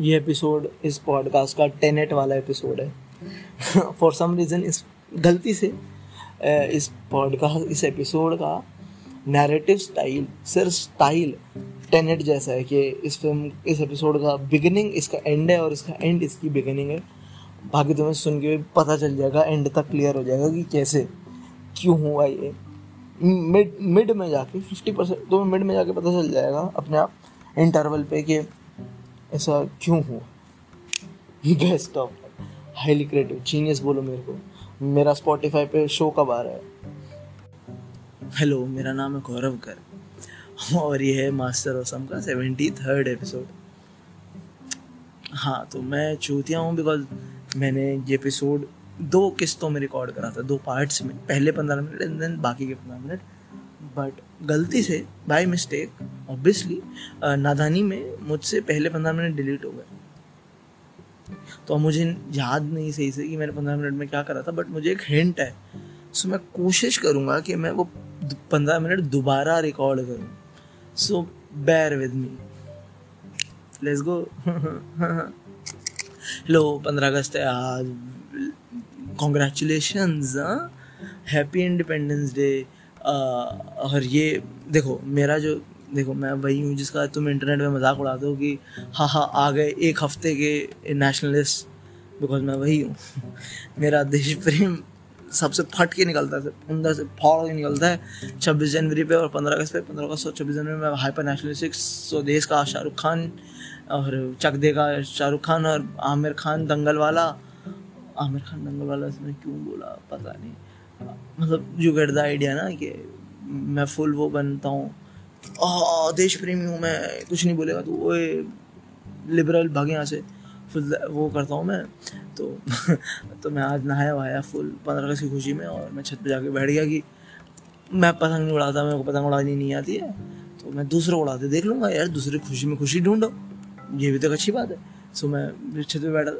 ये एपिसोड इस पॉडकास्ट का टेनेट वाला एपिसोड है। फॉर सम रीज़न इस गलती से इस पॉडकास्ट इस एपिसोड का नैरेटिव स्टाइल सिर्फ़ स्टाइल टेनेट जैसा है कि इस फ़िल्म इस एपिसोड का बिगिनिंग इसका एंड है और इसका एंड इसकी बिगिनिंग है। बाकी तुम्हें सुन के पता चल जाएगा एंड तक क्लियर हो जाएगा कि कैसे, क्यों हुआ ये। मिड मिड में जाके फिफ्टी परसेंट तो मिड में जाके पता चल जाएगा अपने आप इंटरवल पे कि ऐसा क्यों हुआ? Best of highly creative genius बोलो मेरे को। मेरा स्पॉटिफाई पे शो कब आ रहा है? हेलो मेरा नाम है गौरव कर। और ये है मास्टर ओसम का सेवेंटी थर्ड एपिसोड हाँ तो मैं चूतिया हूँ बिकॉज़ मैंने ये एपिसोड दो किस्तों में रिकॉर्ड करा था, दो पार्ट्स में। पहले पंद्रह मिनट एंड देन बाकी के पंद्रह मिनट बट गलती से बाय मिस्टेक ऑब्वियसली नादानी में मुझसे पहले पंद्रह मिनट डिलीट हो गए। तो मुझे याद नहीं सही से कि मैंने पंद्रह मिनट में क्या करा था बट मुझे एक हिंट है। सो मैं कोशिश करूँगा कि मैं वो पंद्रह मिनट दोबारा रिकॉर्ड करूँ। So bear with me let's go hello पंद्रह अगस्त है आज। कॉन्ग्रेचुलेशन हैप्पी इंडिपेंडेंस डे और ये, देखो, मेरा जो, देखो, मैं वही हूँ जिसका तुम इंटरनेट में मज़ाक उड़ाते हो कि हाँ हाँ आ गए एक हफ़्ते के नेशनलिस्ट बिकॉज़ मैं वही हूँ। मेरा देश प्रेम सबसे फट के निकलता है अंदर से फाड़ के निकलता है, छब्बीस जनवरी पे और पंद्रह अगस्त पे, पंद्रह अगस्त और छब्बीस जनवरी में हाइपर नेशनलिस्टिक स्वदेश का शाहरुख खान और चक दे का शाहरुख खान और आमिर खान दंगल वाला आमिर खान दंगल वाला इसमें क्यों बोला? पता नहीं। मतलब यू गेट द आइडिया ना कि मैं फुल वो बनता हूँ। देश प्रेमी हूँ मैं, कुछ नहीं बोलेगा तो। वो लिबरल भागे यहाँ से। फुल वो करता हूँ मैं। तो तो मैं आज नहाया वहाया फुल पंद्रह अगस्त की खुशी में और मैं छत पे जाके बैठ गया कि मैं पतंग नहीं उड़ाता, मेरे को पतंग उड़ानी नहीं आती है। तो मैं दूसरों उड़ाते देख लूँगा यार, दूसरी खुशी में खुशी ढूंढो। ये भी तो अच्छी बात है। सो मैं छत पे बैठा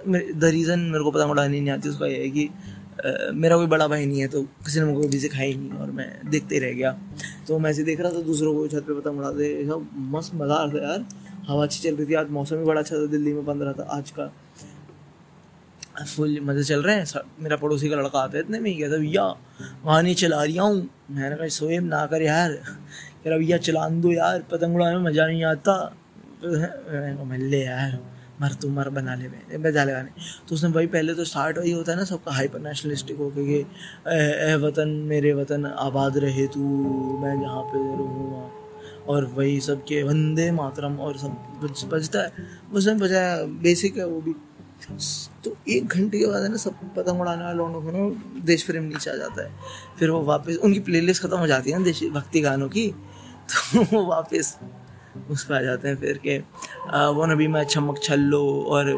द रीज़न मेरे को पतंग उड़ानी नहीं आती, उसका ये है कि मेरा कोई बड़ा भाई नहीं है तो किसी ने मुझे कभी सिखाई नहीं और मैं देखते ही रह गया। तो मैं ऐसे देख रहा था, दूसरों को छत पे पतंग उड़ाते सब मस्त मज़ा आ रहा था यार। हवा अच्छी चल रही थी, आज मौसम भी बड़ा अच्छा था, दिल्ली में बंद रहा था आज का। फुल मज़े चल रहे हैं मेरा पड़ोसी का लड़का आता है, इतने में ही कहता भैया, वहाँ नहीं चला रही हूँ। मैंने कहा सोएब ना कर यार। कह रहा, भैया चला दो यार, पतंग उड़ाने में मज़ा नहीं आता। मैं ले यार मर तू मर बना ले बजा ले गाने तो उसने वही पहले तो स्टार्ट वही होता है ना, सबका हाइपर नेशनलिस्टिक हो कि, ए वतन, मेरे वतन, आबाद रहे तू, मैं जहाँ पे रहूँगा और वही सब के वंदे मातरम और सब बजता है। उसने बजाया बेसिक है वो भी। तो एक घंटे के बाद है ना, सब पतंग उड़ाने वाले लोगों को ना, देश प्रेम नीचे आ जाता है। फिर वो वापस, उनकी प्लेलिस्ट खत्म हो जाती है ना, देश, भक्ति गानों की। तो वो वापस उस पर आ जाते हैं फिर के वो नबी मैं छमक छल्लो और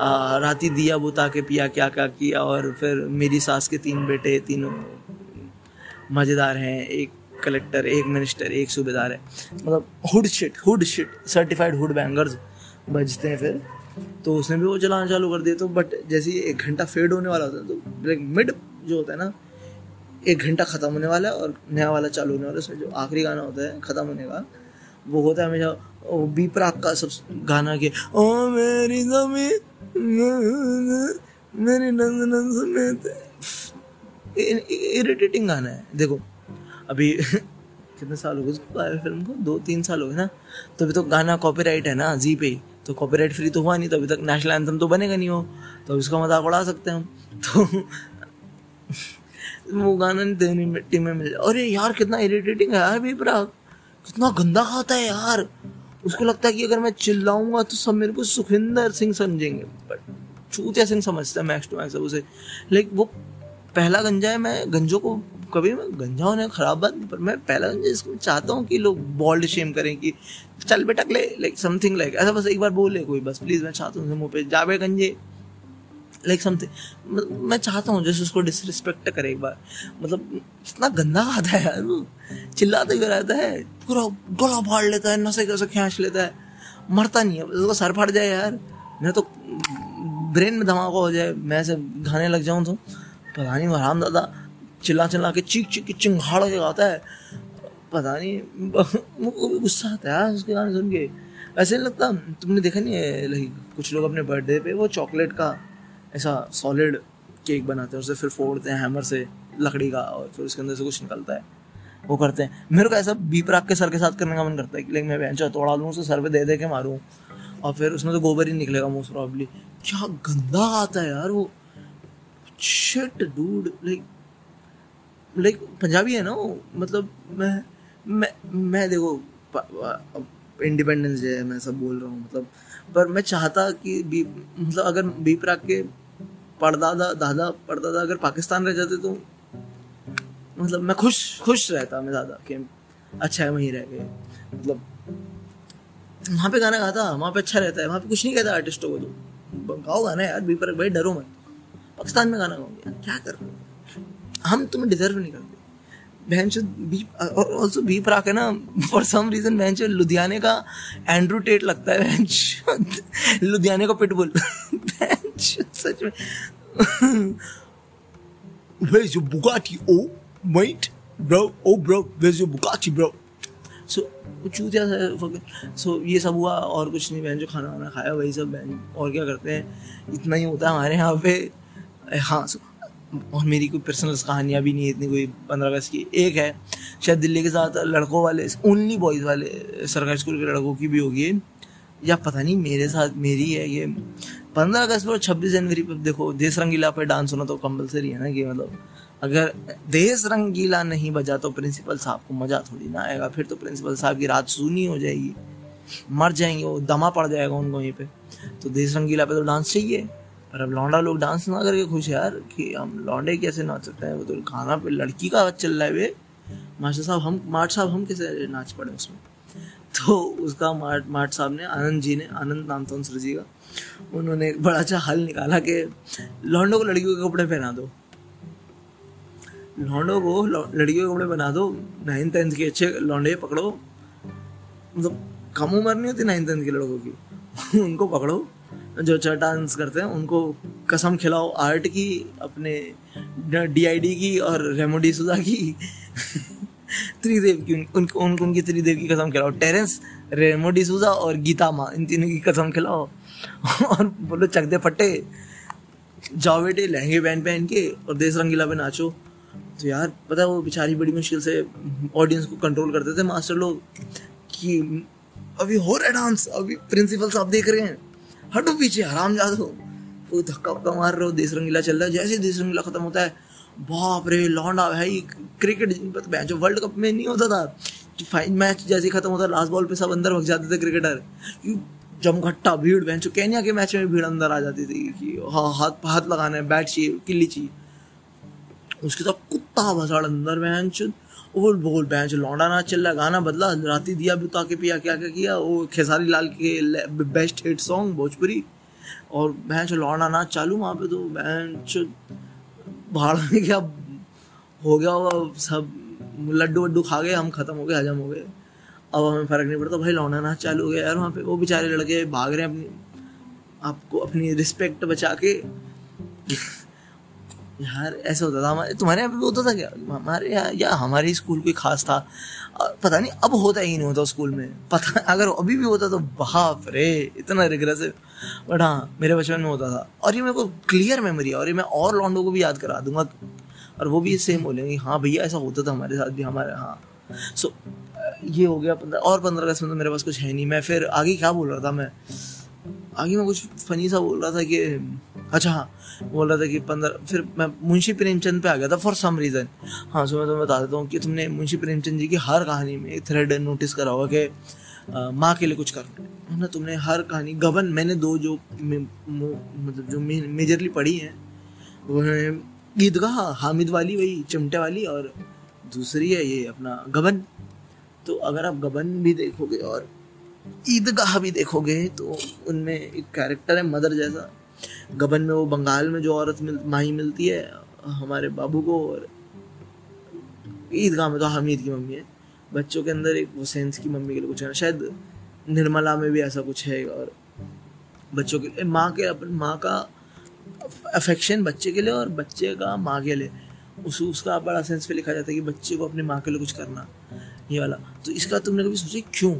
आ, राती दिया बुता के पिया क्या क्या किया और फिर मेरी सास के तीन बेटे तीनों मज़ेदार हैं एक कलेक्टर एक मिनिस्टर एक सूबेदार है। मतलब hood shit hood shit certified hood bangers बजते हैं फिर। तो उसने भी वो चलाना चालू कर दिया तो बट जैसे ही एक घंटा फेड होने वाला होता है तो लाइक मिड जो होता है ना एक घंटा ख़त्म होने वाला है और नया वाला चालू होने वाला है उसमें जो आखिरी गाना होता है ख़त्म होने का वो होता है हमेशा बी प्राक का सब गाना के, ओ, मेरी ज़मीन, मेरी नंद नंद समेत। इरिटेटिंग गाना है। देखो, अभी कितने साल हो गए उसको आए फ़िल्म को? दो, तीन साल हो गए ना? तो अभी तो गाना कॉपीराइट है ना, जी पे तो कॉपीराइट फ्री तो हुआ नहीं तो अभी तक नेशनल एंथम तो बनेगा नहीं हो तो इसका मज़ाक उड़ा सकते हैं हम। तो वो गाना देनी मिट्टी में मिल अरे यार, कितना इरिटेटिंग है यार भी प्राग कितना गंदा खाता है यार। उसको लगता है कि अगर मैं चिल्लाऊँगा तो सब मेरे को सुखिंदर सिंह समझेंगे। बट चूतिया सिंह समझता है मैक्स टू मैक्स उसे। लाइक वो पहला गंजा है, मैं गंजों को कभी मैं, गंजा होने खराब बात पर मैं पहला गंजा इसको चाहता हूँ कि लोग बॉल्ड शेम करें कि चल बेटक ले लाइक समथिंग लाइक ऐसा बस एक बार बोले कोई, बस प्लीज़ मैं चाहता हूँ मुँह पे, जा बे गंजे। लाइक समथिंग मैं चाहता हूँ जैसे उसको डिसरिस्पेक्ट करे एक बार। मतलब इतना गंदा खाता है यार। चिल्लाते हुए रहता है। पूरा गला फाड़ लेता है, नशे कैसे खींच लेता है। मरता नहीं है। उसका सर फाड़ जाए यार। मैं तो ब्रेन में धमाका हो जाए। मैं ऐसे खाने लग जाऊँ तो। पता नहीं हराम दादा चिल्ला चिल्ला के चीख चीख के चिंगाड़ के गाता है। पता नहीं गुस्सा आता है यार उसके गाने सुन के। ऐसे नहीं लगता, तुमने देखा नहीं है कुछ लोग अपने बर्थडे पे वो चॉकलेट का ऐसा सॉलिड केक बनाते हैं, उसे फिर फोड़ते हैं हैमर से लकड़ी का और फिर उसके अंदर से कुछ निकलता है। वो करते हैं। मेरे को ऐसा बीप राख के सर के साथ करने का मन करता है कि लाइक मैं बेंच तोड़ा लूँ, उसे सर पे दे दे के मारूँ और फिर उसमें तो गोबर ही निकलेगा मोस्ट प्रॉब्ली क्या गंदा आता है यार वो। Shit dude like like Punjabi है ना वो? मतलब मैं मैं मैं देखो इंडिपेंडेंस डे है, मैं सब बोल रहा हूँ मतलब। पर मैं चाहता कि बी मतलब अगर बीप राख के पड़दादा दादा परदादा अगर पाकिस्तान रह जाते तो मतलब मैं खुश खुश रहता मैं दादा कि अच्छा है, वहीं रह गए। मतलब वहाँ पे गाना गाता, वहाँ पे अच्छा रहता है, वहाँ पे कुछ नहीं कहता आर्टिस्टों को तो। गाओ गाना यार, बी पर भाई डरो मत। पाकिस्तान में गाना गाऊँगी, क्या कर? हम तुम्हें डिजर्व नहीं करते। बी ऑल्सो आके ना फॉर सम रीजन चो लुधियाने का एंड्रू टेट लगता है लुधियाने का पिटबुल सच में? Oh. Oh? सो चूतिया सो ये सब हुआ, और कुछ नहीं, बहन जो खाना वाना खाया, वही सब बहन, और क्या करते हैं, इतना ही होता है हमारे यहाँ पे हाँ सो और मेरी कोई पर्सनल कहानियाँ भी नहीं इतनी, कोई पंद्रह अगस्त की। एक है, शायद दिल्ली के साथ लड़कों वाले ओनली बॉयज़ वाले, सरकारी स्कूल के लड़कों की भी होगी या। पता नहीं, मेरे साथ, मेरी है ये। पंद्रह अगस्त पर छब्बीस जनवरी पर देखो देश रंगीला पे डांस होना तो कंपलसरी है ना कि मतलब अगर देश रंगीला नहीं बजा तो प्रिंसिपल साहब को मज़ा थोड़ी ना आएगा। फिर तो प्रिंसिपल साहब की रात सुनी हो जाएगी। मर जाएँगे, वो दमा पड़ जाएगा उनको वहीं पे। तो देश रंगीला पे तो डांस चाहिए। पर अब लौंडा लोग डांस ना करके खुश है यार कि हम लौंडे कैसे नाच सकते हैं? वो तो खाना पे लड़की का चल रहा है वे। मास्टर साहब, हम माट साहब, हम कैसे नाच पड़े उसमें? तो उसका मार्ट मार्ट साहब ने, आनंद जी ने, आनंद नाम था सर जी का, उन्होंने एक बड़ा अच्छा हल निकाला कि लौंडों को लड़कियों के कपड़े पहना दो। लौंडों को लड़कियों के कपड़े पहना दो नाइन टेंथ के अच्छे लौंडे पकड़ो। मतलब कम उम्र नहीं होती नाइन्थ टेंथ के लड़कों की। उनको पकड़ो। जो डांस करते हैं उनको कसम खिलाओ आर्ट की अपने डीआईडी की और रेमोडी सुधा की। त्रिदेव की उन, उन, उन, उनकी त्रिदेव की कसम खिलाओ। टेरेंस रेमो डिसूजा और गीता माँ इन तीनों की कसम खिलाओ। और बोलो चक दे फटे जाओ बेटे लहंगे पहन पहन के और देश रंगीला पे नाचो। तो यार पता है वो बेचारी बड़ी मुश्किल से ऑडियंस को कंट्रोल करते थे मास्टर लोग कि अभी हो रहा है डांस अभी प्रिंसिपल साहब देख रहे हैं। हटो पीछे, आराम जा दो वो धक्का वक्का मार रहे हो देश रंगीला चल रहा है। जैसे देश रंगीला खत्म होता है, बाप रे, लौंडा भाई क्रिकेट जो वर्ल्ड कप में नहीं होता था। तो फाइन मैच जैसे खत्म होता लास्ट बॉल पे सब अंदर भग जाते थे क्रिकेटर जमघट्टा, भीड़ बेंचो कैनिया के मैच में भीड़ अंदर आ जाती थी कि हाँ हाथ हाथ लगाना है बैट चाहिए, किल्ली चाहिए। उसके साथ कुत्ता भसाड़ अंदर बेंच बोल बोल बेंच लौंडा नाच चल रहा गाना बदला, राती दिया बुता के, पिया, क्या क्या किया, वो खेसारी लाल के बेस्ट हिट सॉन्ग भोजपुरी। और बेंच लौंडा नाच चालू वहाँ पे तो बेंच भाड़ में क्या हो गया होगा, सब लड्डू वड्डू खा गए, हम खत्म हो गए, हजम हो गए। अब हमें फ़र्क नहीं पड़ता, भाई लौंडा नाच चालू हो गया यार, वहाँ पे वो बेचारे लड़के भाग रहे हैं अपनी, आपको अपनी रिस्पेक्ट बचा के। यार, ऐसा होता था तुम्हारे यहाँ पे भी होता था क्या? हमारे यहाँ, या हमारे स्कूल कोई खास था? पता नहीं, अब होता ही नहीं होता स्कूल में। पता, अगर अभी भी होता तो बाप रे, इतना रिग्रेसिव बट हाँ मेरे बचपन में होता था। और ये मेरे को क्लियर मेमोरी है, और ये मैं और लॉन्डो को भी याद करा दूँगा। और वो भी सेम बोलेंगे हाँ भैया, ऐसा होता था हमारे साथ भी, हमारे हाँ। सो ये हो गया पंद्रह, और पंद्रह अगस्त में तो मेरे पास कुछ है नहीं। मैं फिर आगे क्या बोल रहा था मैं? आगे मैं कुछ फनी सा बोल रहा था कि अच्छा हाँ बोल रहा था कि पंद्रह, फिर मैं मुंशी प्रेमचंद पे आ गया था फॉर सम रीज़न हाँ सो मैं तुम्हें बता देता हूँ कि तुमने मुंशी प्रेमचंद जी की हर कहानी में थ्रेड नोटिस करा होगा कि माँ के लिए कुछ करना है। ना तुमने हर कहानी, गबन, मैंने दो जो मतलब जो मेजरली पढ़ी हैं वो है ईदगाह हामिद वाली वही, चिमटे वाली और दूसरी है ये अपना गबन। तो अगर आप गबन भी देखोगे और ईदगाह भी देखोगे तो उनमें एक कैरेक्टर है मदर जैसा। गबन में वो बंगाल में जो औरत मिल, माही मिलती है, हमारे बाबू को और ईदगाह में तो हमीद की मम्मी है। बच्चों के अंदर एक वो सेंस की मम्मी के लिए कुछ है। शायद निर्मला में भी ऐसा कुछ है और बच्चों के लिए, माँ के अपन, माँ का अफेक्शन बच्चे के लिए और बच्चे का माँ के लिए। उस, उसका बड़ा सेंस पे लिखा जाता है कि बच्चे को अपनी माँ के लिए कुछ करना, ये वाला। तो इसका तुमने कभी सोचा क्यों?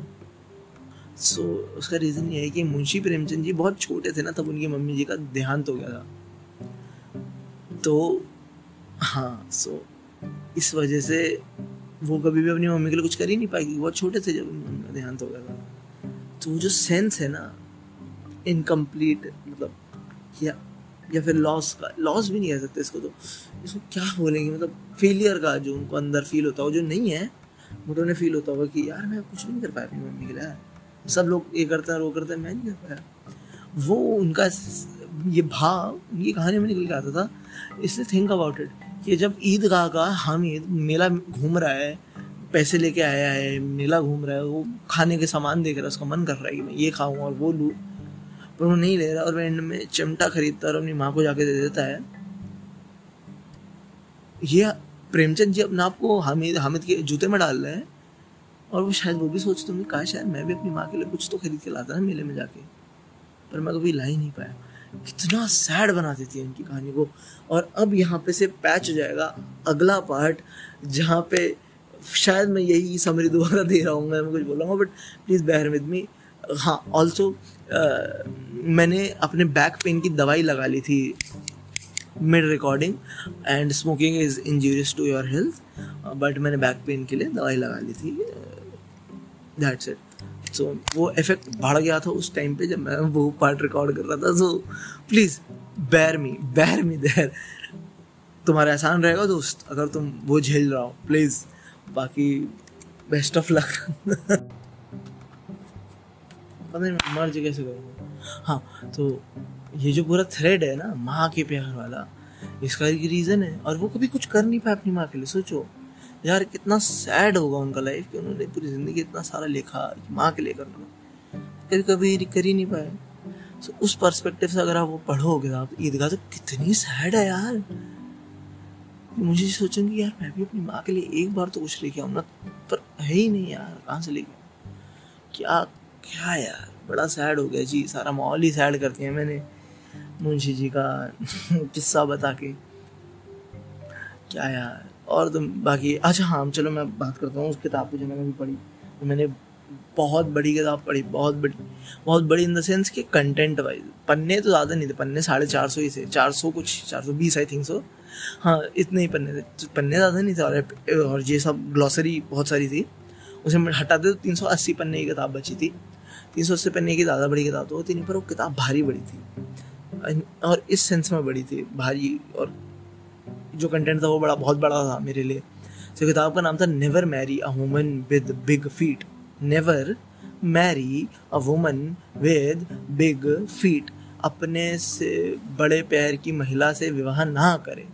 सो so, उसका रीज़न ये है कि मुंशी प्रेमचंद जी बहुत छोटे थे ना तब उनकी मम्मी जी का देहांत हो गया था। तो हाँ सो so, इस वजह से वो कभी भी अपनी मम्मी के लिए कुछ कर ही नहीं पाएगी। बहुत छोटे थे जब उनका देहांत हो गया था। तो वो जो सेंस है ना इनकम्प्लीट मतलब या या फिर लॉस का लॉस भी नहीं कह सकते इसको तो इसको क्या बोलेंगे? मतलब फेलियर का जो उनको अंदर फील होता है जो नहीं है बट उन्हें फील होता होगा कि यार मैं कुछ नहीं कर पाया अपनी मम्मी के लिए। सब लोग ये करते हैं, वो करते हैं, मैं नहीं कर पाया। वो उनका ये भाव, ये कहानी में निकल के आता था। इसलिए थिंक अबाउट इट कि जब ईदगाह का हामिद मेला घूम रहा है, पैसे लेके आया है, मेला घूम रहा है, वो खाने के सामान देख रहा है, उसका मन कर रहा है कि मैं ये खाऊं और वो लूँ। पर वो नहीं ले रहा और वो एंड में चिमटा खरीदता और अपनी माँ को जाके दे देता है। ये प्रेमचंद जी अपने आप को हामिद हामिद के जूते में डाल रहे हैं। और वो शायद वो भी सोचते होंगे कहा शायद मैं भी अपनी माँ के लिए कुछ तो खरीद के लाता ना मेले में जाके। पर मैं कभी ला ही नहीं पाया। कितना सैड बना देती है इनकी कहानी को और अब यहाँ पे से पैच हो जाएगा अगला पार्ट जहाँ पे शायद मैं यही समरी दोबारा दे रहा हूँ, मैं कुछ बोलूँगा but please bear with me हाँ ऑल्सो मैंने अपने बैक पेन की दवाई लगा ली थी mid recording and smoking is injurious to your health but मैंने बैक पेन के लिए दवाई लगा ली थी दैट्स इट सो वो इफ़ेक्ट बढ़ गया था उस टाइम पे जब मैं वो पार्ट रिकॉर्ड कर रहा था। सो प्लीज़ बैर मी बैर मी देर तुम्हारा एहसान रहेगा दोस्त, अगर तुम वो झेल रहा हो। प्लीज़ बाकी बेस्ट ऑफ़ लक पता नहीं मर्ज कैसे करूँगा। हाँ तो ये जो पूरा थ्रेड है ना, माँ के प्यार वाला, इसका एक रीज़न है। और वो कभी कुछ कर नहीं पाया अपनी माँ के लिए, सोचो। यार कितना सैड होगा उनका लाइफ कि उन्होंने पूरी ज़िंदगी इतना सारा लिखा माँ के लिए करना। फिर कभी कर ही नहीं पाए। तो उस पर्सपेक्टिव से अगर आप वो पढ़ोगे आप ईदगाह तो कितनी सैड है यार। मुझे सोचूँगी यार मैं भी अपनी माँ के लिए एक बार तो कुछ लेके आऊँ ना, पर है ही नहीं यार, कहाँ से लेके क्या क्या यार, बड़ा सैड हो गया जी, सारा माहौल ही सैड कर दिया मैंने, मुंशी जी का किस्सा बता के। क्या यार और तो बाकी अच्छा हाँ चलो मैं बात करता हूँ, उस किताब की जो मैंने अभी पढ़ी तो मैंने बहुत बड़ी किताब पढ़ी, बहुत बड़ी बहुत बड़ी इन द सेंस कि कंटेंट वाइज पन्ने तो ज़्यादा नहीं थे, पन्ने साढ़े चार सौ ही थे, चार सौ कुछ, चार सौ बीस आई थिंक सो हाँ इतने ही पन्ने थे तो पन्ने ज़्यादा नहीं थे, और और ये सब ग्लॉसरी बहुत सारी थी, उसे हटाते तो तीन सौ अस्सी पन्ने की किताब बची थी, तीन सौ अस्सी पन्ने की ज़्यादा बड़ी किताब तो होती नहीं, पर वो किताब भारी बड़ी थी, और इस सेंस में बड़ी थी, भारी और जो कंटेंट था वो बड़ा, बहुत बड़ा था मेरे लिए। तो किताब का नाम था never marry a woman with big feet never marry a woman with big feet अपने से, बड़े पैर की महिला से विवाह ना करें।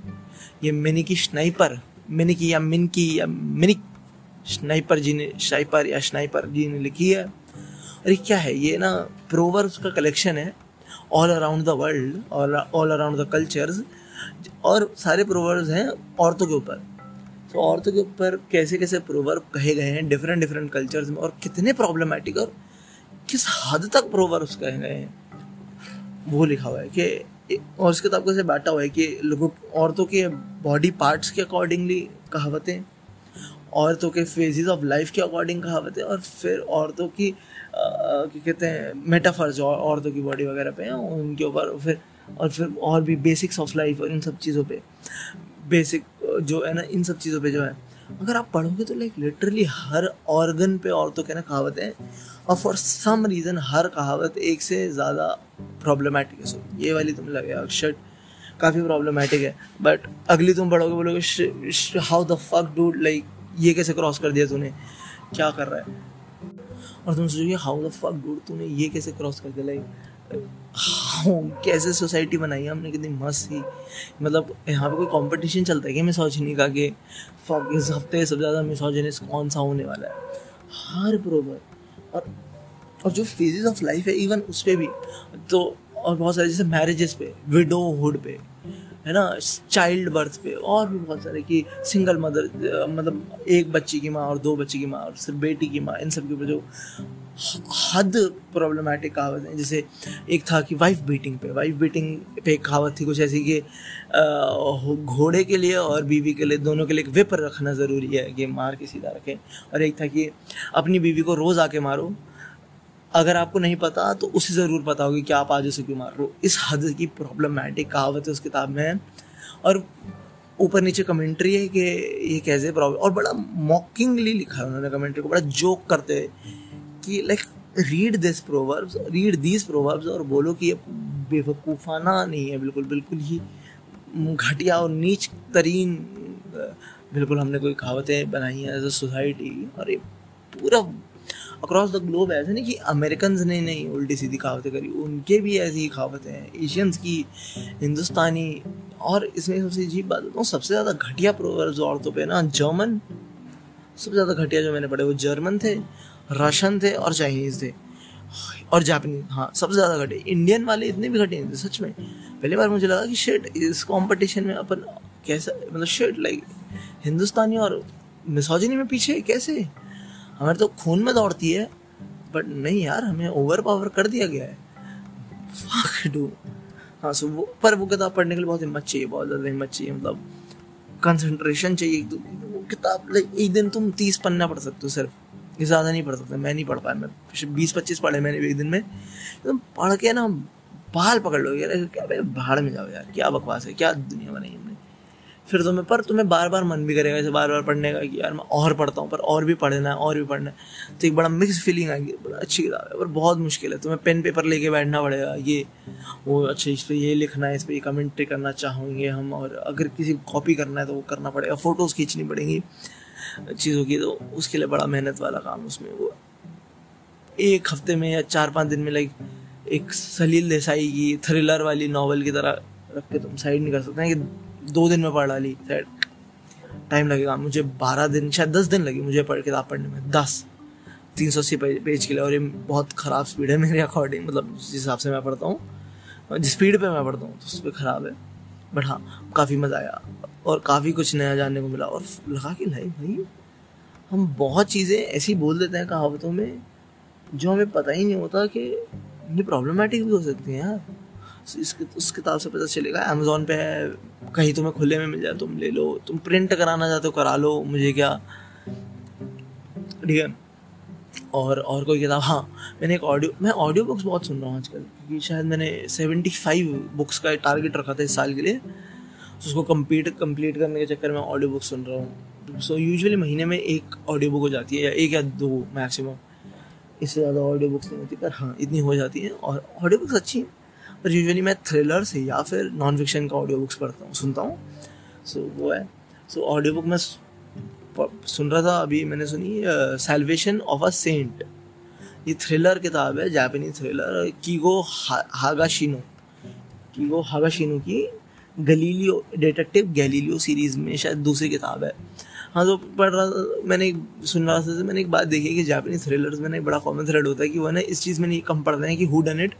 ये मिनी की स्नाइपर मिनी की या मिन की या मिनी स्नाइपर जी ने स्नाइपर या स्नाइपर जी ने लिखी है। अरे क्या है? ये ना प्रोवर्ब्स का कलेक्शन है। All around the world all around the cultures और सारे प्रोवर्ब्स हैं औरतों के ऊपर। तो औरतों के ऊपर कैसे कैसे प्रोवर्ब कहे गए हैं डिफरेंट डिफरेंट कल्चर्स में, और कितने प्रॉब्लमेटिक और किस हद तक प्रोवर्ब्स कहे गए हैं। वो लिखा हुआ है कि, और इस किताब को से हुआ है कि लोगों, औरतों के बॉडी पार्ट्स के अकॉर्डिंगली कहावतें, औरतों के फेजेस ऑफ़ लाइफ के अकॉर्डिंग कहावतें, और फिर औरतों की क्या कहते हैं मेटाफर्स औरतों की बॉडी वगैरह पे उनके ऊपर फिर और फिर और भी बेसिक्स ऑफ़ लाइफ और इन सब चीज़ों पे। बेसिक जो है ना, इन सब चीज़ों पे जो है। अगर आप पढ़ोगे तो लाइक लिटरली हर ऑर्गन पे औरतों के ना कहावतें हैं, और फॉर सम रीज़न हर कहावत एक से ज़्यादा प्रॉब्लमेटिक है। सो ये वाली तुम लगे शर्ट काफ़ी प्रॉब्लमेटिक है। बट अगली तुम पढ़ोगे, बोलोगे how the fuck dude like ये कैसे क्रॉस कर दिया तूने? क्या कर रहा है? और तुम सोचोगे हाउ द फक डूड तूने ये कैसे क्रॉस कर दिया लाइक हाँ कैसे सोसाइटी बनाई है हमने, कितनी मस्त ही मतलब यहाँ पे कोई कंपटीशन चलता है कि मिसोजिनी का कि इस हफ़्ते सबसे ज़्यादा मिसोजिनिस कौन सा होने वाला है? हर प्रोबर और और जो फेजेस ऑफ़ लाइफ है इवन उस पर भी तो और बहुत सारे जैसे मैरिजेस पे विडोहुड पे है ना चाइल्ड बर्थ पे और भी बहुत सारे कि सिंगल मदर मतलब एक बच्ची की माँ और दो बच्ची की माँ और सिर्फ़ बेटी की माँ, इन सब के ऊपर जो हद प्रॉब्लमेटिक कहावत है। जैसे एक था कि वाइफ बीटिंग पे वाइफ बीटिंग पे एक कहावत थी कुछ ऐसी कि घोड़े के लिए और बीवी के लिए, दोनों के लिए एक विप रखना ज़रूरी है कि मार के सीधा रखें और एक था कि अपनी बीवी को रोज़ आके मारो अगर आपको नहीं पता तो उसे ज़रूर पता होगी कि आप आज उसे क्यों मार रहे हो। इस हद की प्रॉब्लमैटिक कहावत है उस किताब में। और ऊपर नीचे कमेंट्री है कि ये कैसे प्रॉब्लम और बड़ा मॉकिंगली लिखा है उन्होंने कमेंट्री को। बड़ा जोक करते हुए कि like read this proverbs read these proverbs और बोलो कि ये बेवकूफ़ाना नहीं है। बिल्कुल बिल्कुल ही घटिया और नीच तरीन, बिल्कुल हमने कोई कहावतें बनाई हैं एज अ सोसाइटी और ये पूरा अक्रॉस द ग्लोब ऐसा नहीं कि अमेरिकन ने नहीं उल्टी सीधी कहावतें करी, उनके भी ऐसी ही कहावतें हैं एशियंस की, हिंदुस्तानी, और इसमें सबसे अजीब बात बताऊँ, सबसे ज़्यादा घटिया प्रोवर्ब्स औरतों पे ना जर्मन सबसे ज़्यादा घटिया जो मैंने पढ़े, वो जर्मन थे रशियन थे और चाइनीज़ थे, और जापानीज हाँ सबसे ज़्यादा घटे इंडियन वाले इतने भी घटे नहीं थे, सच में। पहली बार मुझे लगा कि शेट इस कंपटीशन में अपन कैसा मतलब शेट लाइक हिंदुस्तानी और मिसोजिनी में पीछे, कैसे? हमारे तो खून में दौड़ती है बट नहीं यार, हमें ओवर पावर कर दिया गया है। हाँ सो वो, पर वो किताब पढ़ने के लिए बहुत हिम्मत चाहिए, बहुत ज़्यादा हिम्मत चाहिए मतलब कंसंट्रेशन चाहिए वो किताब लाइक एक दिन तुम तीस पन्ना पढ़ सकते हो सिर्फ़। ज़्यादा नहीं पढ़ सकते, मैं नहीं पढ़ पाया, मैं बीस पच्चीस पढ़े मैंने एक दिन में। तुम पढ़ के ना बाल पकड़ लो यार, क्या भाड़ में जाओ यार, क्या बकवास है, क्या दुनिया बनाई हमने फिर तुम्हें पर तुम्हें बार बार मन भी करेगा ऐसे बार बार पढ़ने का कि यार मैं और पढ़ता हूँ, पर और भी पढ़ना है, और भी पढ़ना है। तो एक बड़ा मिक्स फीलिंग आएगी, बड़ा अच्छी किताब है, पर बहुत मुश्किल है। तुम्हें पेन पेपर लेके बैठना पड़ेगा, ये, वो अच्छा इस पर ये लिखना है, इस पर ये कमेंट्री करना चाहेंगे हम, और अगर किसी को कॉपी करना है तो वो करना पड़ेगा फ़ोटोज़ खींचनी पड़ेंगी, चीज़ों की तो उसके लिए बड़ा मेहनत वाला काम उसमें वो। एक हफ़्ते में या चार पाँच दिन में लाइक एक सलील देसाई की थ्रिलर वाली नावल की तरह रख के तुम साइड नहीं कर सकते हैं कि दो दिन में पढ़ डाली शायद टाइम लगेगा, मुझे बारह दिन, शायद दस दिन लगे मुझे पढ़ किताब पढ़ने में, दस। तीन सौ अस्सी पेज के लिए और ये बहुत ख़राब स्पीड है मेरे अकॉर्डिंग मतलब जिस हिसाब से मैं पढ़ता हूँ, जिस स्पीड पे मैं पढ़ता हूँ तो उस पर ख़राब है। बट हाँ काफ़ी मज़ा आया, और काफ़ी कुछ नया जानने को मिला, और लगा कि नहीं भाई, हम बहुत चीज़ें ऐसी बोल देते हैं कहावतों में, जो हमें पता ही नहीं होता कि ये प्रॉब्लमेटिक भी हो सकती हैं यार। इस उस किताब से पता चलेगा अमेज़ोन पे है, कहीं तुम्हें खुले में मिल जाए, तुम ले लो, तुम प्रिंट कराना चाहते हो, करा लो, मुझे क्या? ठीक है? और और कोई किताब? हाँ मैंने एक ऑडियो मैं ऑडियो बुक्स बहुत सुन रहा हूँ आजकल, क्योंकि शायद मैंने सेवेंटी फाइव बुक्स का टारगेट रखा था इस साल के लिए तो उसको कंप्लीट कंप्लीट करने के चक्कर में ऑडियो बुक सुन रहा हूँ। सो यूजुअली महीने में एक ऑडियो बुक हो जाती है, या एक या दो मैक्सिमम इससे ज़्यादा ऑडियो बुक्स नहीं होती, पर हाँ इतनी हो जाती है, और ऑडियो बुक्स अच्छी हैं। पर यूजुअली मैं थ्रिलर से या फिर नॉन फिक्शन का ऑडियो बुक्स पढ़ता हूँ सुनता हूँ। सो so, वो है। सो ऑडियो बुक मैं सुन रहा था अभी मैंने सुनी सेल्वेशन ऑफ़ अ सेंट ये थ्रिलर किताब है Japanese thriller Keigo Higashino Keigo Higashino की गलीलियो डिटेक्टिव गैलीलियो सीरीज़ में शायद दूसरी किताब है। हाँ तो पढ़ रहा था मैंने एक सुन रहा था मैंने एक बात देखी कि जापानीज थ्रिलर्स में एक बड़ा कॉमन थ्रेड होता है कि वो ना इस चीज़ में नहीं, कम पढ़ते हैं कि हु डन इट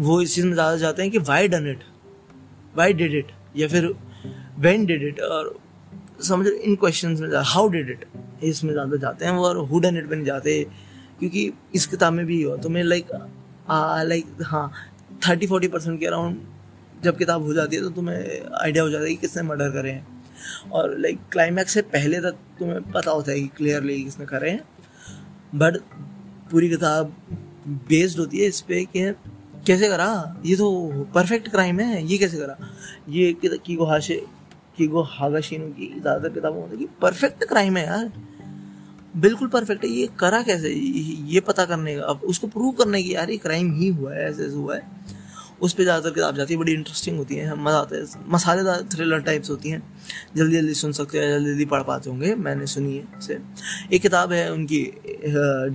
वो इस चीज़ में ज़्यादा जाते हैं कि why done it why did it या फिर वेन डिड इट और समझ, इन क्वेश्चन में हाउ डिड इट इसमें ज़्यादा जाते हैं और हु डन इट में नहीं जाते, क्योंकि इस किताब में भी हो तो मैं लाइक लाइक हाँ थर्टी फोर्टी परसेंट के अराउंड जब किताब हो जाती है तो तुम्हें आइडिया हो जाता है कि किसने मर्डर करे हैं। और लाइक क्लाइमैक्स से पहले तक तुम्हें पता होता है कि क्लियरली किसने करे हैं। बट पूरी किताब बेस्ड होती है इस पर कि कैसे करा? ये तो परफेक्ट क्राइम है, ये कैसे करा? ये की गो हाशे की गो हागाशीनो की ज़्यादातर किताबों में कि परफेक्ट क्राइम है यार। बिल्कुल परफेक्ट है, ये करा कैसे? ये पता करने का अब उसको प्रूव करने की यार, ये क्राइम ही हुआ है ऐसे हुआ है। उस पर ज़्यादातर किताब जाती है, बड़ी इंटरेस्टिंग होती है, मज़ा आता है। मसालेदार थ्रिलर टाइप्स होती हैं। जल्दी जल्दी सुन सकते हैं जल्दी जल्दी पढ़ पाते होंगे, मैंने सुनी है से एक किताब है उनकी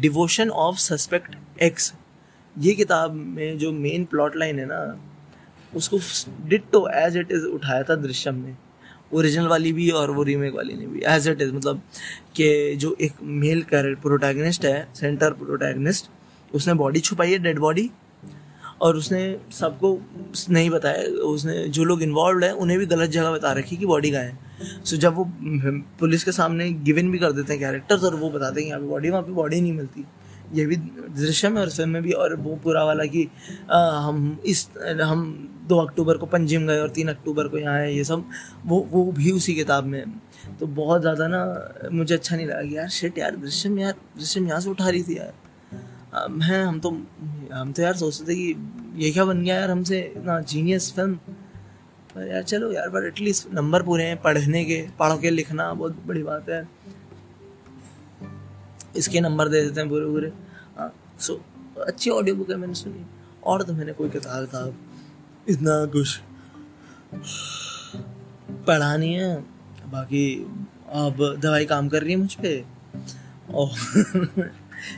डिवोशन ऑफ़ सस्पेक्ट एक्स ये किताब में जो मेन प्लॉट लाइन है ना, उसको डिट्टो एज इट इज़ उठाया था दृश्यम ने। ओरिजिनल वाली भी और वो रीमेक वाली ने भी। एज इट इज़ मतलब कि जो एक मेल कैरेक्टर प्रोटैगनिस्ट है सेंटर प्रोटैगनिस्ट उसने बॉडी छुपाई है डेड बॉडी और उसने सबको नहीं बताया। उसने जो लोग इन्वॉल्व है उन्हें भी गलत जगह बता रखी कि बॉडी का है। सो so, जब वो पुलिस के सामने गिवन भी कर देते हैं कैरेक्टर्स और वो बताते हैं यहाँ पे बॉडी वहाँ पे बॉडी नहीं मिलती। ये भी दृश्य में और फ़िल्म में भी और वो पूरा वाला कि हम इस हम दो अक्टूबर को पंजिम गए और तीन अक्टूबर को यहाँ है ये सब। वो वो भी उसी किताब में। तो बहुत ज़्यादा ना मुझे अच्छा नहीं लगा कि यार शिट यार दृश्यम यार दृश्यम यहाँ से उठा रही थी यार। हैं, हम तो हम तो यार सोचते थे कि ये क्या बन गया यार हमसे ना जीनियस फ़िल्म पर यार चलो यार, पर एटलीस्ट नंबर पूरे हैं पढ़ने के, पढ़ के लिखना बहुत बड़ी बात है। इसके नंबर दे देते हैं पूरे पूरे। हाँ सो अच्छी ऑडियो बुक है मैंने सुनी। और तो मैंने कोई किताब किताब इतना कुछ पढ़ा नहीं है। बाकी अब दवाई काम कर रही है मुझ पर और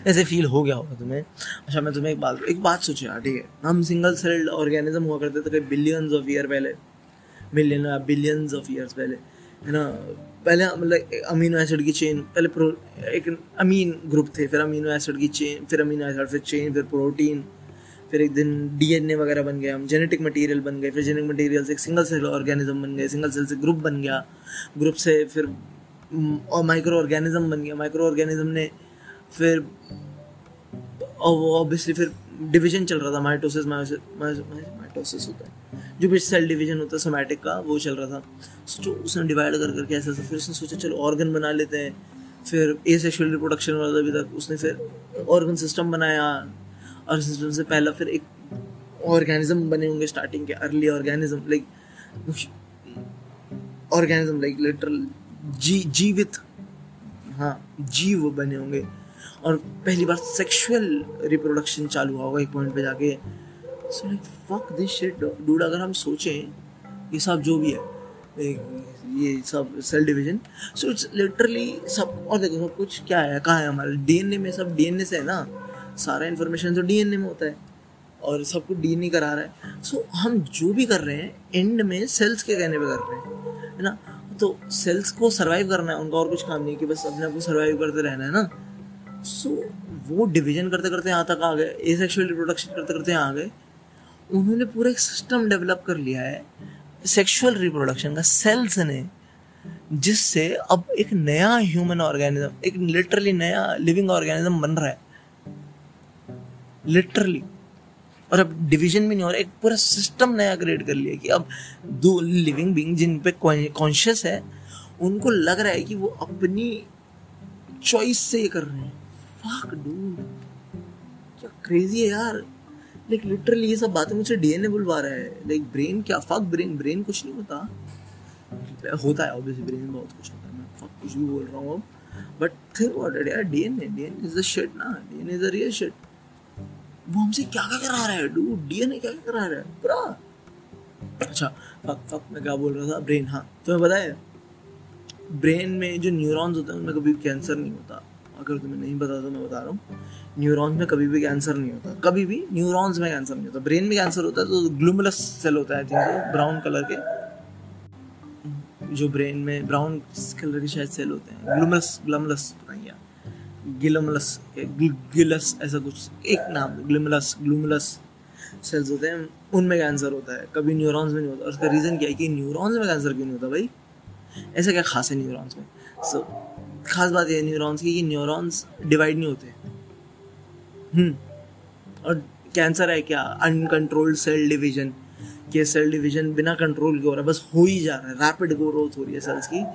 ऐसे फील हो गया होगा तुम्हें। अच्छा मैं तुम्हें एक बात एक बात सोची यार, ठीक है? हम सिंगल सेल्ड ऑर्गेनिज्म हुआ करते थे कई बिलियंस ऑफ़ ईयर पहले। मिलियन बिलियंस ऑफ़ ईयर्स पहले, है ना? पहले मतलब अमीनो एसिड की चेन पहले प्रो एक अमीन ग्रुप थे, फिर अमीनो एसिड की चेन फिर अमीनो एसिड फिर चेन फिर प्रोटीन फिर एक दिन डीएनए वगैरह बन गया, हम जेनेटिक मटेरियल बन गए, फिर जेनेटिक मटेरियल से एक सिंगल सेल ऑर्गेनिज्म बन गए सिंगल सेल से ग्रुप बन गया। ग्रुप से फिर और माइक्रो ऑर्गेनिज्म बन गया। माइक्रो ऑर्गेनिज्म ने फिर, और वो ऑब्वियसली फिर डिवीज़न चल रहा था माइटोसिस माइटोसिस होता है। जो भी सेल डिवीज़न होता है सोमैटिक का, वो चल रहा था। सोचो उसने डिवाइड कर, करके ऐसा फिर उसने सोचा, चलो ऑर्गन बना लेते हैं। फिर ए सेक्शुअल रिप्रोडक्शन वाला अभी तक उसने फिर ऑर्गन सिस्टम बनाया। और सिस्टम से पहला फिर एक ऑर्गेनिज्म बने होंगे स्टार्टिंग के early organism like organism like literal जी, जीवित हाँ जीव बने होंगे। और पहली बार सेक्सुअल रिप्रोडक्शन चालू हुआ होगा एक पॉइंट पे जाके। So like fuck this shit dude अगर हम सोचें ये सब जो भी है ये सब cell division so it's literally सब और देखो सब कुछ क्या है कहाँ है हमारा डीएनए में सब डीएनए से है ना? सारा इन्फॉर्मेशन तो डीएनए में होता है और सब कुछ डी डीएनए करा रहा है। सो so, हम जो भी कर रहे हैं एंड में सेल्स के कहने पे कर रहे हैं है ना? तो सेल्स को सर्वाइव करना है उनका और कुछ काम नहीं है कि बस अपने आप को सर्वाइव करते रहना है ना? सो so, वो डिवीज़न करते करते यहाँ तक आ गए ए सेक्शुअल रिप्रोडक्शन करते करते यहाँ आ गए। उन्होंने पूरा एक सिस्टम डेवलप कर लिया है सेक्सुअल रिप्रोडक्शन का सेल्स ने जिससे अब एक नया ह्यूमन ऑर्गेनिज्म एक लिटरली नया लिविंग ऑर्गेनिज्म बन रहा है। लिटरली और अब डिवीज़न भी नहीं हो रहा एक पूरा सिस्टम नया क्रिएट कर लिया कि अब दो लिविंग बींग जिन पे कॉन्शियस है उनको लग रहा है कि वो अपनी चॉइस से ये कर रहे हैं। फक डूड क्या क्रेजी है यार? लाइक लिटरली ये सब बातें मुझे डीएनए बुलवा रहा है। लाइक ब्रेन क्या? फक ब्रेन ब्रेन कुछ नहीं होता। होता है ऑब्वियसली ब्रेन बहुत कुछ होता है। मैं फक कुछ भी बोल रहा हूँ बट थिंक अबाउट इट यार DNA DNA is the shit ना। DNA is the real shit वो हमसे क्या क्या करा रहा है डूड डीएनए क्या क्या करा रहा है? पूरा। अच्छा फक फक मैं क्या बोल रहा था? ब्रेन हाँ। तुम्हें पता है? ब्रेन में जो न्यूरॉन्स होते हैं, उनमें कभी कैंसर नहीं होता। अगर तुम्हें नहीं पता तो मैं बता रहा हूँ। न्यूरॉन्स में कभी भी कैंसर नहीं होता। कभी भी न्यूरॉन्स में कैंसर नहीं होता। ब्रेन में कैंसर होता है तो ग्लूमलस सेल होता है थिंक ब्राउन कलर के जो ब्रेन में ब्राउन कलर के शायद सेल होते हैं। ग्लूमलस ग्लमलस पता क्या। गिलमलस गिलस ऐसा कुछ। एक नाम ग्लिमलस ग्लूमलस सेल्स होते हैं। उनमें कैंसर होता है। कभी न्यूरॉन्स में नहीं होता। उसका रीज़न क्या है कि न्यूरॉन्स में कैंसर क्यों नहीं होता भाई? ऐसा क्या खास है न्यूरॉन्स में? सो so, खास बात यह न्यूरॉन्स की कि न्यूरॉन्स डिवाइड नहीं होते। हम्म। और कैंसर है क्या? अनकंट्रोल्ड सेल डिवीज़न के सेल डिवीज़न बिना कंट्रोल के हो रहा है, बस हो ही जा रहा है। रैपिड ग्रोथ हो रही है सेल्स की।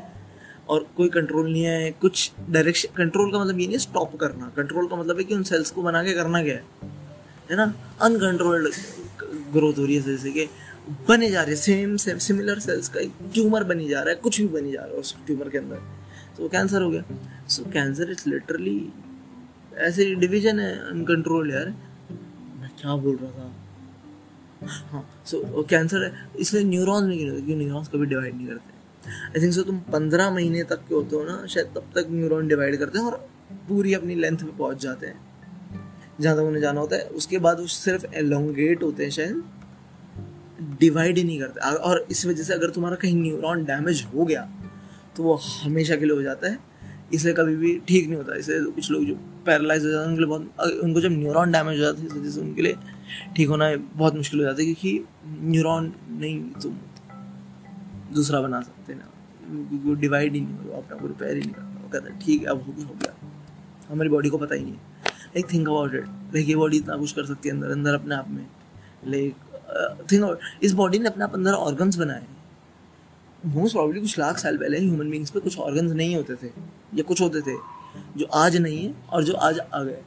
और कोई कंट्रोल नहीं है, कुछ डायरेक्शन कंट्रोल का मतलब ये नहीं स्टॉप करना। कंट्रोल का मतलब है कि उन सेल्स को बना के करना क्या है? है ना? अनकंट्रोल्ड ग्रोथ हो रही है जैसे कि बने जा रहे हैं। सेम सेम सिमिलर सेल्स का एक ट्यूमर बनी जा रहा है, कुछ भी बनी जा रहा है उस ट्यूमर के अंदर। तो कैंसर हो गया। सो कैंसर इज़ लिटरली ऐसे डिवीज़न है अनकंट्रोल यार। मैं क्या बोल रहा था? हाँ सो कैंसर है। इसलिए न्यूरॉन्स में क्यों क्योंकि न्यूरॉन्स कभी डिवाइड नहीं करते। आई थिंक सो तुम पंद्रह महीने तक के होते हो ना, शायद तब तक न्यूरॉन डिवाइड करते हैं और पूरी अपनी लेंथ पे पहुँच जाते हैं। जहाँ तक उन्हें जाना होता है। उसके बाद वो सिर्फ़ एलोंगेट होते हैं, शायद। डिवाइड ही नहीं करते। और इस वजह से अगर तुम्हारा कहीं न्यूरॉन डैमेज हो गया तो वो हमेशा के लिए हो जाता है। इसलिए कभी भी ठीक नहीं होता। इसलिए कुछ लोग जो पैरालाइज हो जाते हैं, उनके लिए बहुत, उनको जब न्यूरॉन डैमेज हो जाता है, इस वजह से उनके लिए ठीक होना बहुत मुश्किल हो जाता है क्योंकि न्यूरॉन नहीं तुम दूसरा बना सकते ना। वो डिवाइड ही नहीं हो अपने आप रिपेयर ही नहीं करता वो कहता है, ठीक है, अब हो गया। हो गया हमारी बॉडी को पता ही नहीं है। Like think about it like ये बॉडी इतना कुछ कर सकती है अंदर अंदर अपने आप में। लाइक थिंक अबाउट इस बॉडी ने अपने आप अंदर ऑर्गन्स बनाए मोस्ट प्रॉब्ली कुछ लाख साल पहले ह्यूमन बींग्स पे कुछ ऑर्गन्स नहीं होते थे, या कुछ होते थे, जो आज नहीं है और जो आज आ गए।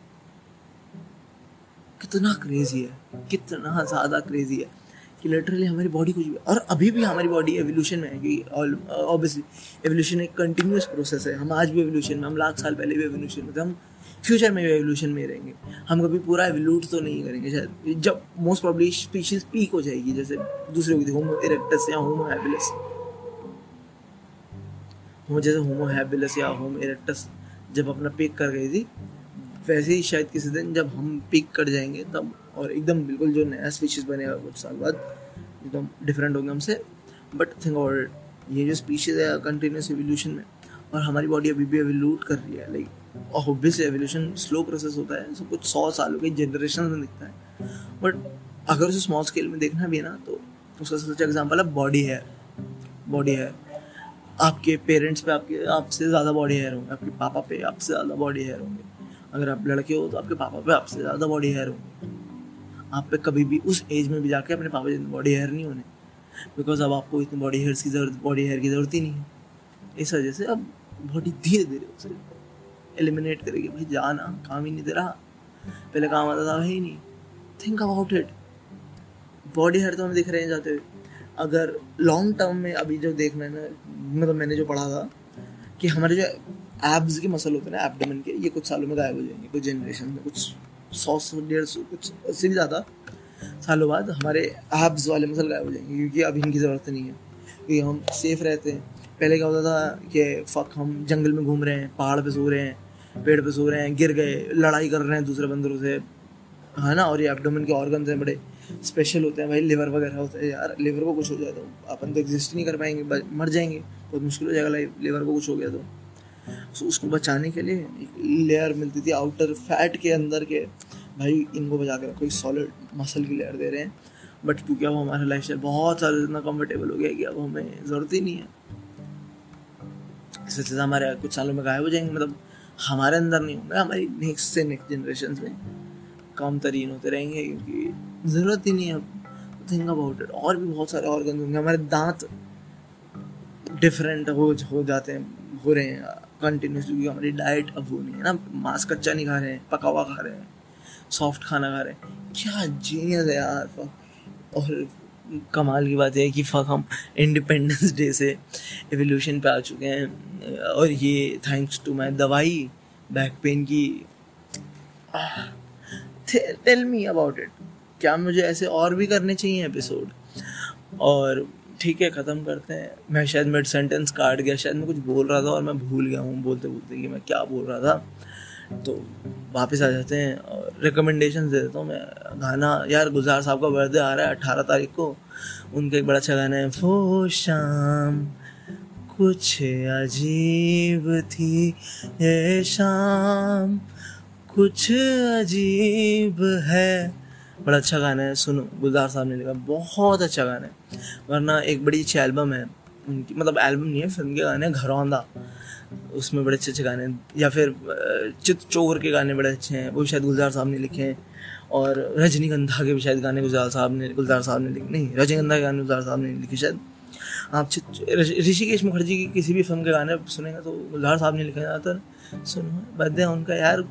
कितना क्रेजी है, कितना ज़्यादा क्रेजी है कि लिटरली हमारी बॉडी कुछ भी और अभी भी हमारी बॉडी एवोल्यूशन में है क्योंकि ऑब्वियसली एवोल्यूशन एक कंटिन्यूस प्रोसेस है। हम आज भी एवोल्यूशन में, हम लाख साल पहले भी एवोल्यूशन में थे, हम फ्यूचर में भी एवोल्यूशन में रहेंगे। हम कभी पूरा एवोल्यूट तो नहीं करेंगे, शायद। जब मोस्ट प्रॉब्ली स्पीशीज पीक हो जाएगी, जैसे दूसरे को होमो इरेक्टस या होमो हैबिलस हो, जैसे होमो हैबिलस या होम इरेक्टस जब अपना पिक कर गई थी, वैसे ही शायद किसी दिन जब हम पिक कर जाएँगे, तब और एकदम बिल्कुल जो नया स्पीशीज बनेगा कुछ साल बाद, एकदम डिफरेंट होंगे हमसे। बट थिंक और ये जो स्पीशीज है कंटिन्यूस एवोल्यूशन में, और हमारी बॉडी अभी भी एवोल्यूट कर रही है लाइक और ऑब्वियसली एवोल्यूशन स्लो प्रोसेस होता है, सब कुछ सौ सालों के जनरेशन में दिखता है। बट अगर उसे स्मॉल स्केल में देखना भी है ना तो उसका सबसे अच्छा एग्ज़ाम्पल है बॉडी हेयर बॉडी हेयर आपके पेरेंट्स पे आपके, आपसे ज़्यादा बॉडी हेयर होंगे, आपके पापा पे आपसे ज़्यादा बॉडी हेयर होंगे। अगर आप लड़के हो तो आपके पापा पे आपसे ज़्यादा बॉडी हेयर होंगे। आप पे कभी भी उस एज में भी जाके अपने पापा जितने बॉडी हेयर नहीं होने। बिकॉज़ अब आपको इतनी बॉडी हेयर की ज़रूरत बॉडी हेयर की ज़रूरत ही नहीं है। इस वजह से अब बॉडी धीरे धीरे उसे एलिमिनेट करेगी। भाई जाना, काम ही नहीं दे रहा पहले काम आता था ही नहीं। Think about it body hair तो हमें दिख रहे हैं जाते हुए। अगर लॉन्ग टर्म में अभी जो देखना है ना मतलब मैंने जो पढ़ा था कि हमारे जो एब्स के मसल होते हैं ना एबडमन के, ये कुछ सालों में गायब हो जाएँगे, कुछ जनरेशन में, कुछ सौ सौ डेढ़ सौ, कुछ उससे भी ज़्यादा सालों बाद हमारे एब्स वाले मसल गायब हो जाएँगे, क्योंकि अब इनकी ज़रूरत नहीं है। क्योंकि हम सेफ़ रहते हैं। पहले क्या होता था कि फक हम जंगल में घूम रहे हैं, पहाड़ पे सो रहे हैं, पेड़ पे सो रहे हैं, गिर गए, लड़ाई कर रहे हैं दूसरे बंदरों से, है ना? और ये एबडोमेन के ऑर्गन्स हैं बड़े। स्पेशल होते हैं भाई लिवर वगैरह होते हैं। यार लिवर को कुछ हो जाए तो अपन तो एग्जिस्ट नहीं कर पाएँगे मर जाएँगे, बहुत मुश्किल हो जाएगा लाइफ लिवर को कुछ हो गया तो। सो उसको बचाने के लिए एक लेयर मिलती थी आउटर फैट के अंदर के। भाई, इनको बचा के रखो, एक सॉलिड मसल की लेयर दे रहे हैं। बट क्योंकि अब हमारा लाइफ स्टाइल बहुत ज़्यादा इतना कम्फर्टेबल हो गया कि अब हमें ज़रूरत ही नहीं है। इससे ज़्यादा हमारे कुछ सालों में गायब हो जाएँगे मतलब हमारे अंदर नहीं होंगे, हमारी नेक्स्ट से नेक्स्ट जनरेशन में। कम तरीन होते रहेंगे, क्योंकि ज़रूरत ही नहीं है अब थिंक अबाउट इट और भी बहुत सारे ऑर्गन होंगे, हमारे दांत डिफरेंट हो हो जाते हैं, हो रहे हैं कंटिन्यूसली क्योंकि हमारी डाइट अब वो नहीं है ना मांस कच्चा नहीं खा रहे हैं, पका हुआ खा रहे हैं सॉफ्ट खाना खा रहे हैं। क्या जीनियस है यार और कमाल की बात है कि फक हम इंडिपेंडेंस डे से एवोल्यूशन पे आ चुके हैं, और ये थैंक्स टू माय दवाई बैक पेन की टेल मी अबाउट इट क्या मुझे ऐसे और भी करने चाहिए एपिसोड और ठीक है, ख़त्म करते हैं। मैं शायद मिड सेंटेंस काट गया, शायद मैं कुछ बोल रहा था और मैं भूल गया हूँ, बोलते बोलते कि मैं क्या बोल रहा था। तो वापस आ जाते हैं और रिकमेंडेशन दे देता हूँ मैं। गाना, यार गुलजार साहब का बर्थडे आ रहा है अट्ठारह तारीख को। उनका एक बड़ा अच्छा गाना है, वो शाम कुछ अजीब थी, ये शाम। कुछ अजीब है। बड़ा अच्छा गाना है, सुनो, गुलजार साहब ने लिखा, बहुत अच्छा गाना है। वरना एक बड़ी अच्छी एल्बम है, उनकी मतलब एल्बम नहीं है, फ़िल्म के गाने घरौंदा। उसमें बड़े अच्छे अच्छे गाने या फिर चित चोर के गाने बड़े अच्छे हैं, वो भी शायद गुलजार साहब ने लिखे हैं। और रजनीगंधा के भी शायद गाने गुलजार साहब ने, गुलजार साहब ने लिखे, नहीं, रजनीगंधा के गाने गुलजार साहब ने लिखे, शायद। आप ऋषिकेश मुखर्जी की किसी भी फ़िल्म के गाने सुनेंगे तो गुलजार साहब ने लिखे ज़्यादातर। सुनो बर्थडे उनका, यार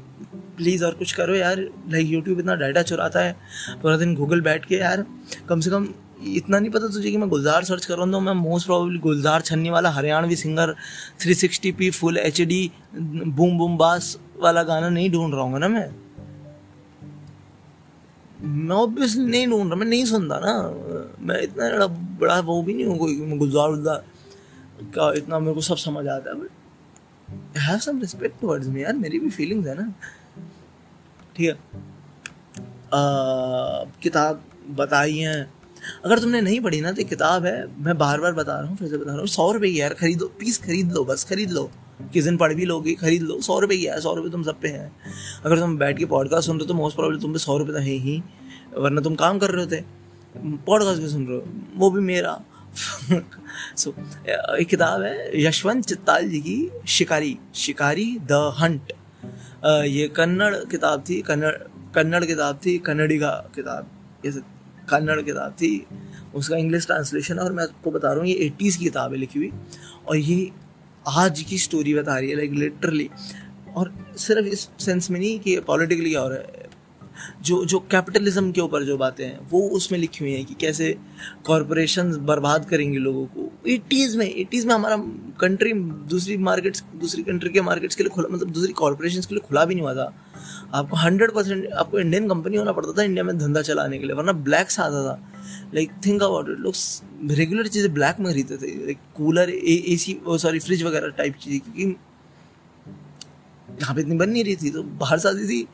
प्लीज़ और कुछ करो यार लाइक यूट्यूब इतना डाटा चुराता है, पूरा दिन गूगल बैठ के, यार, कम से कम इतना नहीं पता तुझे कि मैं गुलजार सर्च कर रहा हूँ तो मैं most probably Gulzar Chhaniwala Haryanvi singer 360 P full H D boom boom bass वाला गाना नहीं ढूंढ रहा हूँ ना मैं? मैं ऑब्वियसली नहीं ढूंढ रहा, मैं नहीं सुनता ना। मैं इतना बड़ा बड़ा वो भी नहीं हूँ कोई, मैं गुलजार गुलजार का इतना मेरे को सब समझ आता है but have some respect towards me यार, मेरी भी फीलिंग्स है ना। ठीक है। किताब बताई है। अगर तुमने नहीं पढ़ी ना तो किताब है, मैं बार बार बता रहा हूँ, फिर से बता रहा हूँ, सौ रुपये यार, खरीदो प्लीज़ खरीद लो, बस खरीद लो। किस दिन पढ़ भी लोगे खरीद लो सौ रुपये की है सौ रुपये तुम सब पे हैं। अगर तुम बैठ के पॉडकास्ट सुन रहे हो तो मोस्ट प्रॉब्लम तुम पे सौ रुपये तो है ही वरना तुम काम कर रहे होते। पॉडकास्ट भी सुन रहे हो वो भी मेरा। सो so, एक किताब है यशवंत चित्ताल जी की शिकारी शिकारी द हंट। ये कन्नड़ किताब थी कन्नड़ कन्नड़ किताब थी कन्नड़ी का किताब ये कन्नड़ किताब थी। उसका इंग्लिश ट्रांसलेशन है और मैं आपको बता रहा हूँ ये एटीज़ की किताब है लिखी हुई। और ये आज की स्टोरी बता रही है लाइक लिटरली और सिर्फ़ इस सेंस में नहीं कि पॉलिटिकली और जो जो कैपिटलिज्म के ऊपर जो बातें हैं, वो उसमें लिखी हुई हैं कि कैसे कॉरपोरेशन बर्बाद करेंगे लोगों को। एटीज़ में एटीज़ में हमारा कंट्री दूसरी मार्केट्स दूसरी कंट्री के मार्केट्स के लिए खुला मतलब दूसरी कॉरपोरेशन के लिए खुला भी नहीं हुआ था। आपको हंड्रेड परसेंट आपको इंडियन कंपनी होना पड़ता था इंडिया में धंधा चलाने के लिए, वरना ब्लैक्स आता था। लाइक थिंक अबाउट इट लोग रेगुलर चीज़ें ब्लैक में खरीदते थे। Like cooler A C sorry fridge वगैरह टाइप चीज़ें, क्योंकि यहाँ पे इतनी बन नहीं रही थी तो बाहर से आती थी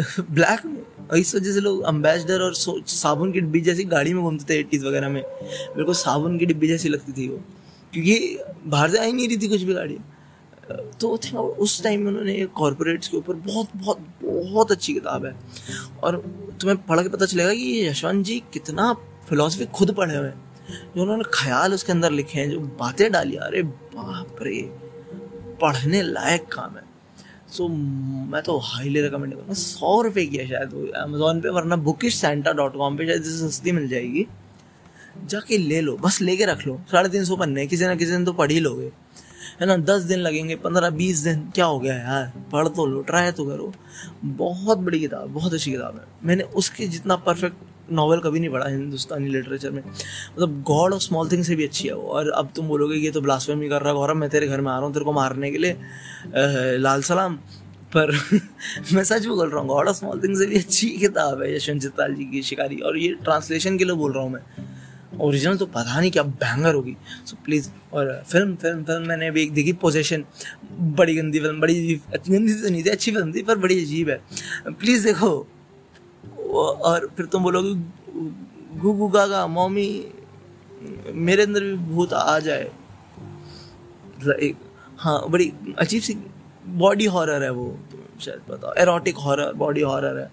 ब्लैक में। और इस वजह से लोग अम्बेसडर और साबुन की डिब्बी जैसी गाड़ी में घूमते थे एटीज़ वगैरह में। मेरे को साबुन की डिब्बी जैसी लगती थी वो। क्योंकि बाहर से आई नहीं रही थी कुछ भी गाड़ी। तो थिंक उस टाइम में उन्होंने कॉरपोरेट्स के ऊपर बहुत बहुत बहुत अच्छी किताब है। और तुम्हें पढ़ के पता चलेगा कि यशवंत जी कितना फिलोसफी खुद पढ़े हुए हैं। जो उन्होंने ख्याल उसके अंदर लिखे हैं जो बातें डाली अरे बाप रे पढ़ने लायक काम है। सो so, मैं तो हाईली रिकमेंड करूँगा। सौ रुपये की है शायद अमेजोन पे वरना बुकिश सेंटा डॉट कॉम पर शायद सस्ती मिल जाएगी। जाके ले लो बस लेके रख लो। साढ़े तीन सौ पन्ने किसी ना किसी दिन तो पढ़ ही लोगे। है ना दस दिन लगेंगे पंद्रह बीस दिन क्या हो गया यार? पढ़ तो लो ट्राई तो करो। बहुत बड़ी किताब बहुत अच्छी किताब है। मैंने उसके जितना परफेक्ट नॉवल कभी नहीं पढ़ा हिंदुस्तानी लिटरेचर में। मतलब गॉड ऑफ़ स्मॉल थिंग से भी अच्छी है वो। और अब तुम बोलोगे ये तो ब्लास्फेमी कर रहा गौरव मैं तेरे घर में आ रहा हूँ तेरे को मारने के लिए लाल सलाम। पर मैं सच में बोल रहा हूँ गॉड ऑफ़ स्मॉल थिंग से भी अच्छी किताब है यशवंत चित्ताल जी की शिकारी। और ये ट्रांसलेशन के लिए बोल रहा हूँ मैं। ओरिजिनल तो पता नहीं क्या बैंगर होगी। सो so, प्लीज़ और फ़िल्म फ़िल्म फ़िल्म मैंने अभी एक देखी पोजेशन बड़ी गंदी फ़िल्म बड़ी गंदी तो नहीं थी अच्छी फ़िल्म थी पर बड़ी अजीब है। प्लीज़ देखो। और फिर तुम बोलोगे, गु गु गा मम्मी, मेरे अंदर भी भूत आ जाए। एक हाँ बड़ी अजीब सी बॉडी हॉरर है वो, शायद पता एरोटिक हॉरर बॉडी हॉरर है।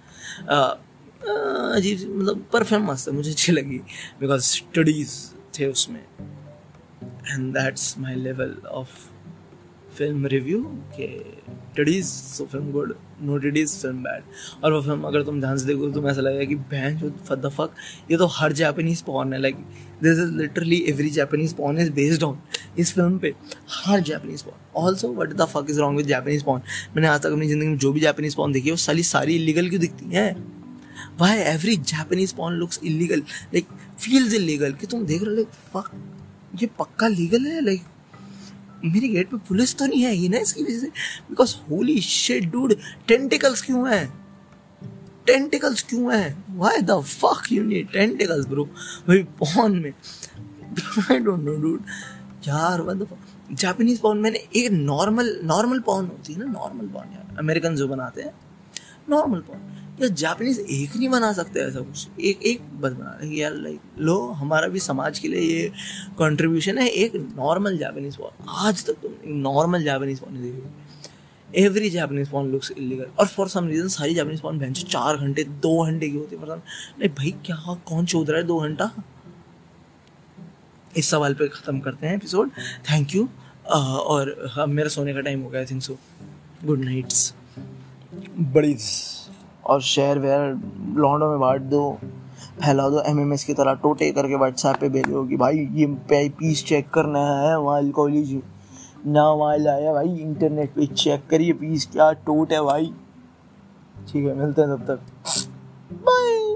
अजीब सी मतलब पर फ़िल्म मस्त है, मुझे अच्छी लगी। बिकॉज़ स्टडीज़ थे उसमें। And that's my level of film review के studies so film good no studies film bad और वो फ़िल्म अगर तुम ध्यान से देखो तो ऐसा लगेगा कि बहन जो फद फक ये तो हर जापानीज पॉन है like this is literally every Japanese porn is based on इस फ़िल्म पे, हर Japanese porn also what the fuck is wrong with Japanese porn मैंने आज तक अपनी ज़िंदगी में जो भी जापानीज पॉन देखी है, वो सारी सारी इलीगल क्यों दिखती हैं? Why every Japanese porn looks illegal like feels illegal कि तुम देख रहे हो लाइक फक ये पक्का लीगल है? लाइक मेरे गेट पे पुलिस तो नहीं है ही ना इसकी वजह से। Because holy shit dude tentacles क्यों है? टेंटिकल्स क्यों है? Why the fuck you need tentacles bro भाई पॉन में। आई डोंट नो डूड यार what the fuck Japanese porn मैंने एक नॉर्मल नॉर्मल पॉन होती है ना नॉर्मल पॉन यार। अमेरिकन जो बनाते हैं नॉर्मल पॉन जापानीज एक नहीं बना सकते ऐसा कुछ। एक एक बस बना रहे यार लाइक लो, हमारा भी समाज के लिए ये कंट्रीब्यूशन है, एक नॉर्मल जापानीज पॉन आज तक तुम नॉर्मल जापानीज पॉन नहीं देखोगे every Japanese porn looks illegal और फॉर सम रीजन सारी जापानीज पॉन बहन चार घंटे, दो घंटे की होती है मतलब नहीं भाई, क्या, कौन चौध रहा है दो घंटा? इस सवाल पे ख़त्म करते हैं एपिसोड थैंक यू और अब मेरा सोने का टाइम हो गया थिंक सो गुड नाइट्स बड़ी और शेयर वेयर लॉन्डो में बांट दो, फैला दो एमएमएस की तरह टोटे करके व्हाट्सएप पे भेजो कि भाई ये पीस चेक करना है, वहाँ कॉलेज ना वहाँ लाया भाई इंटरनेट पे चेक करिए पीस क्या टोट है भाई। ठीक है, मिलते हैं तब तक। बाय